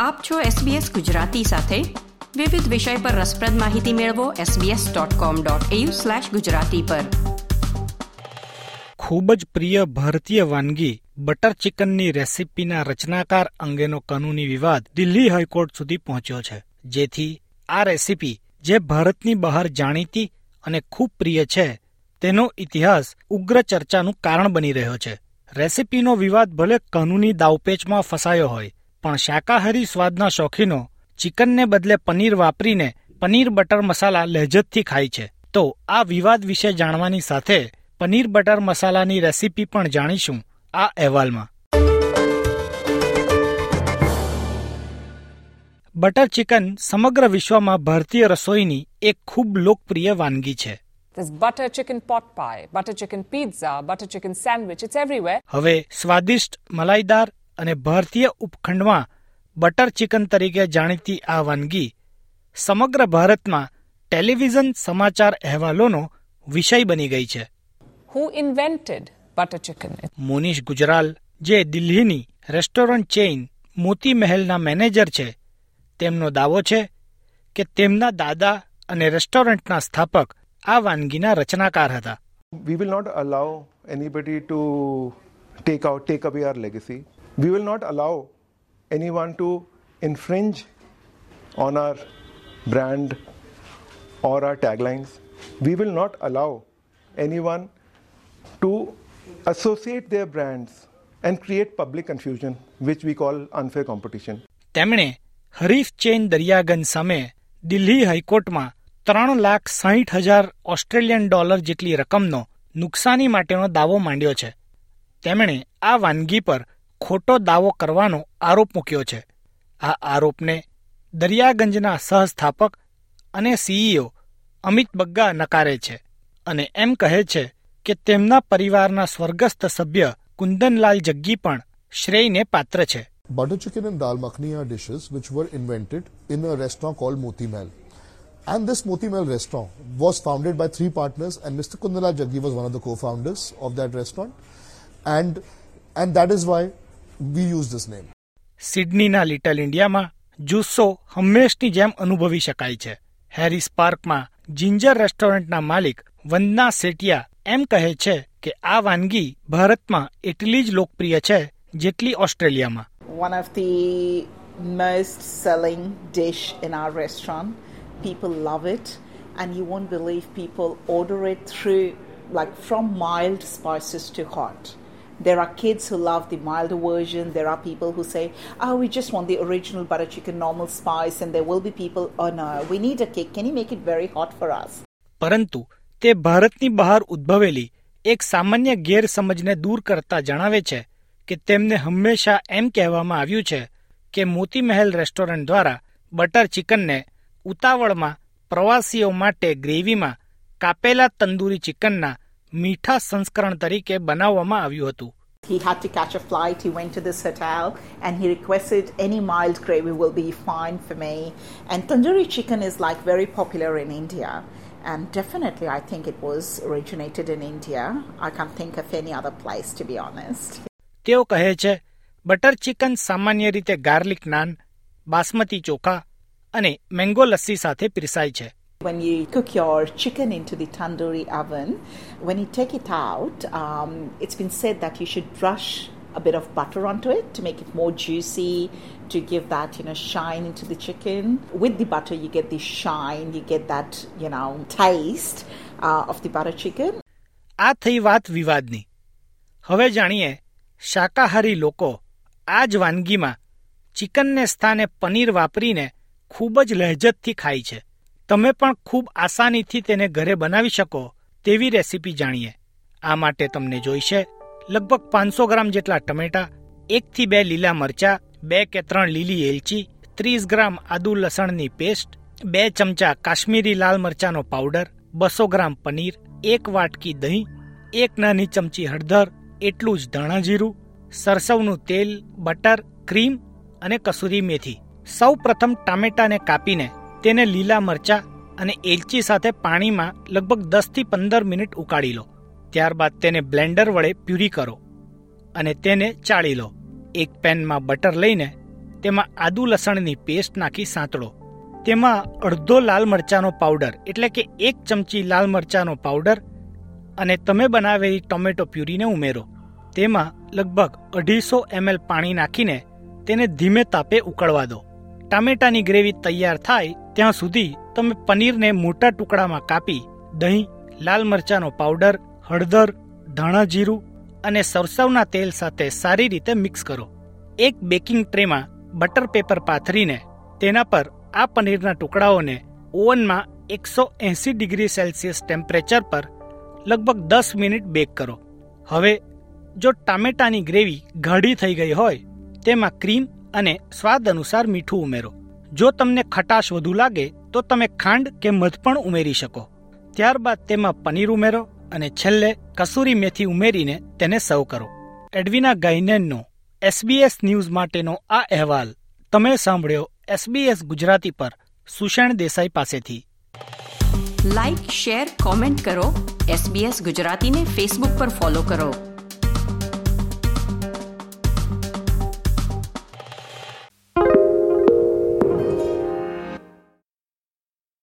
આપ છો SBS ગુજરાતી સાથે. વિવિધ વિષય પર રસપ્રદ માહિતી મેળવો sbs.com.au/gujarati પર. ખૂબ જ પ્રિય ભારતીય વાનગી બટર ચિકનની રેસિપીના રચનાકાર અંગેનો કાનૂની વિવાદ દિલ્હી હાઈકોર્ટ સુધી પહોંચ્યો છે. જેથી આ રેસિપી જે ભારતની બહાર જાણીતી અને ખૂબ પ્રિય છે, તેનો ઇતિહાસ ઉગ્ર ચર્ચાનું કારણ બની રહ્યો છે. રેસિપીનો વિવાદ ભલે કાનૂની દાવપેચમાં ફસાયો હોય પણ શાકાહારી સ્વાદના શોખીનો ચિકનને બદલે પનીર વાપરીને પનીર બટર મસાલા લહેજતથી ખાય છે. તો આ વિવાદ વિશે જાણવાની સાથે પનીર બટર મસાલાની રેસીપી પણ જાણીશું આ અહેવાલમાં. બટર ચિકન સમગ્ર વિશ્વમાં ભારતીય રસોઈની એક ખૂબ લોકપ્રિય વાનગી છે. Butter chicken chicken pie butter chicken chicken butter chicken sandwich sandwich. It's હવે સ્વાદિષ્ટ મલાઈદાર અને ભારતીય ઉપખંડમાં બટર ચિકન તરીકે જાણીતી આ વાનગી સમગ્ર ભારતમાં ટેલિવિઝન સમાચાર અહેવાલોનો વિષય બની ગઈ છે. Who invented butter chicken Monish Gujral જે દિલ્હીની રેસ્ટોરન્ટ ચેઇન મોતી મહેલના મેનેજર છે તેમનો દાવો છે કે તેમના દાદા અને રેસ્ટોરન્ટના સ્થાપક આ વાનગીના રચનાકાર હતા. We will not allow anybody to take out take away our legacy. We will not allow anyone to infringe on our brand or our taglines. We will not allow anyone to associate their brands and create public confusion, which we call unfair competition. તેમણે હરીફ chain Daryaganj સામે દિલ્હી હાઈકોર્ટમાં ત્રણ લાખ સાહીઠ હજાર Australian dollar જેટલી રકમનો નુકસાની માટેનો દાવો માંડ્યો છે તેમણે આ વાનગી પર ખોટો દાવો કરવાનો આરોપ મૂક્યો છે આ આરોપને દરિયાગંજના સહસ્થાપક અને સીઈઓ અમિત બગ્ગા નકારે છે અને એમ કહે છે કે તેમના પરિવારના સ્વર્ગસ્થ સભ્ય કુંદનલાલ જગ્ગી પણ શ્રેયને પાત્ર છે chicken and dal makhani are dishes which were invented in a restaurant called Moti Mahal. And this Moti Mahal restaurant was founded by three partners, and Mr. Kundala Jaggi was one of the co-founders of that restaurant. And, and that is why we use this name. સિડનીના little ઇન્ડિયામાં જુસ્સો હંમેશની જેમ અનુભવી શકાય છે Harris પાર્કમાં ginger રેસ્ટોરન્ટના માલિક વંદના સેટિયા એમ કહે છે કે આ વાનગી ભારતમાં એટલી જ લોકપ્રિય છે જેટલી ઓસ્ટ્રેલિયામાં one of the most selling dish in our restaurant. People love it, and you won't believe people order it through like from mild spices to hot. There are kids who love the milder version. There are people who say, "Oh, we just want the original butter chicken, normal spice," and there will be people, "Oh no, we need a cake. Can you make it very hot for us?" પરંતુ તે ભારતની બહાર ઉદ્ભવેલી એક સામાન્ય ગેરસમજને દૂર કરતા જણાવે છે કે તેમને હંમેશા એમ કહેવામાં આવ્યું છે કે મોતી મહેલ રેસ્ટોરન્ટ દ્વારા બટર ચિકનને ઉતાવળમાં પ્રવાસીઓ માટે ગ્રેવીમાં કાપેલા તંદૂરી ચિકનના મીઠા સંસ્કરણ તરીકે બનાવવામાં આવ્યું હતું He had to catch a flight. He went to this hotel and he requested any mild gravy will be fine for me. And tandoori chicken is like very popular in India. And definitely, I think it was originated in India. I can't think of any other place, to be honest. તેઓ કહે છે butter chicken સામાન્ય રીતે garlic naan basmati ચોખા અને mango lassi સાથે પીરસાય છે When you cook your chicken into the tandoori oven, when you take it out, um, it's been said that you should brush a bit of butter onto it to make it more juicy, to give that you know shine into the chicken. With the butter, you get the shine, you get that you know taste uh, of the butter chicken. આ થઈ વાત વિવાદની હવે જાણીએ શાકાહારી લોકો આ જ વાનગીમાં ચિકનને સ્થાને પનીર વાપરીને ખૂબ જ લહેજતથી ખાય છે તમે પણ ખૂબ આસાનીથી તેને ઘરે બનાવી શકો તેવી રેસીપી જાણીએ. આ માટે તમને જોઈશે, લગભગ પાંચસો ગ્રામ જેટલા ટમેટા, એકથી બે લીલા મરચા, બે કે ત્રણ લીલી એલચી, ત્રીસ ગ્રામ આદુ લસણની પેસ્ટ, બે ચમચા કાશ્મીરી લાલ મરચાનો પાવડર, બસો ગ્રામ પનીર, એક વાટકી દહીં, એક નાની ચમચી હળદર, એટલું જ ધાણા જીરું, સરસવનું તેલ, બટર, ક્રીમ અને કસૂરી મેથી. સૌ પ્રથમ ટામેટાને કાપીને તેને લીલા મરચા અને એલચી સાથે પાણીમાં લગભગ દસથી પંદર મિનિટ ઉકાળી લો. ત્યારબાદ તેને બ્લેન્ડર વડે પ્યુરી કરો અને તેને ચાળી લો. એક પેનમાં બટર લઈને તેમાં આદુ લસણની પેસ્ટ નાખી સાંતળો. તેમાં અડધો લાલ મરચાંનો પાવડર, એટલે કે એક ચમચી લાલ મરચાંનો પાવડર અને તમે બનાવેલી ટોમેટો પ્યુરીને ઉમેરો. તેમાં લગભગ અઢીસો એમએલ પાણી નાખીને તેને ધીમે તાપે ઉકળવા દો. ટામેટાની ગ્રેવી તૈયાર થાય ત્યાં સુધી તમે પનીરને મોટા ટુકડામાં કાપી દહીં, લાલ મરચાંનો પાવડર, હળદર, ધાણા જીરું અને સરસવના તેલ સાથે સારી રીતે મિક્સ કરો. એક બેકિંગ ટ્રેમાં બટર પેપર પાથરીને તેના પર આ પનીરના ટુકડાઓને ઓવનમાં એકસો એંસી ડિગ્રી સેલ્સિયસ ટેમ્પરેચર પર લગભગ દસ મિનિટ બેક કરો. હવે, જો ટામેટાની ગ્રેવી ગાઢી થઈ ગઈ હોય, તેમાં ક્રીમ અને સ્વાદ અનુસાર મીઠું ઉમેરો. જો તમને ખટાશ વધુ લાગે, તો તમે ખાંડ કે મધ પણ ઉમેરી શકો. ત્યારબાદ તેમાં પનીર ઉમેરો અને છેલ્લે કસૂરી મેથી ઉમેરીને તેને સર્વ કરો. એડવિના ગાઇનેનનો એસબીએસ ન્યૂઝ માટેનો આ અહેવાલ તમે સાંભળ્યો એસબીએસ ગુજરાતી પર સુષેણ દેસાઈ પાસેથી. લાઇક શેર, કોમેન્ટ કરો. એસબીએસ ગુજરાતીને ફેસબુક પર ફોલો કરો.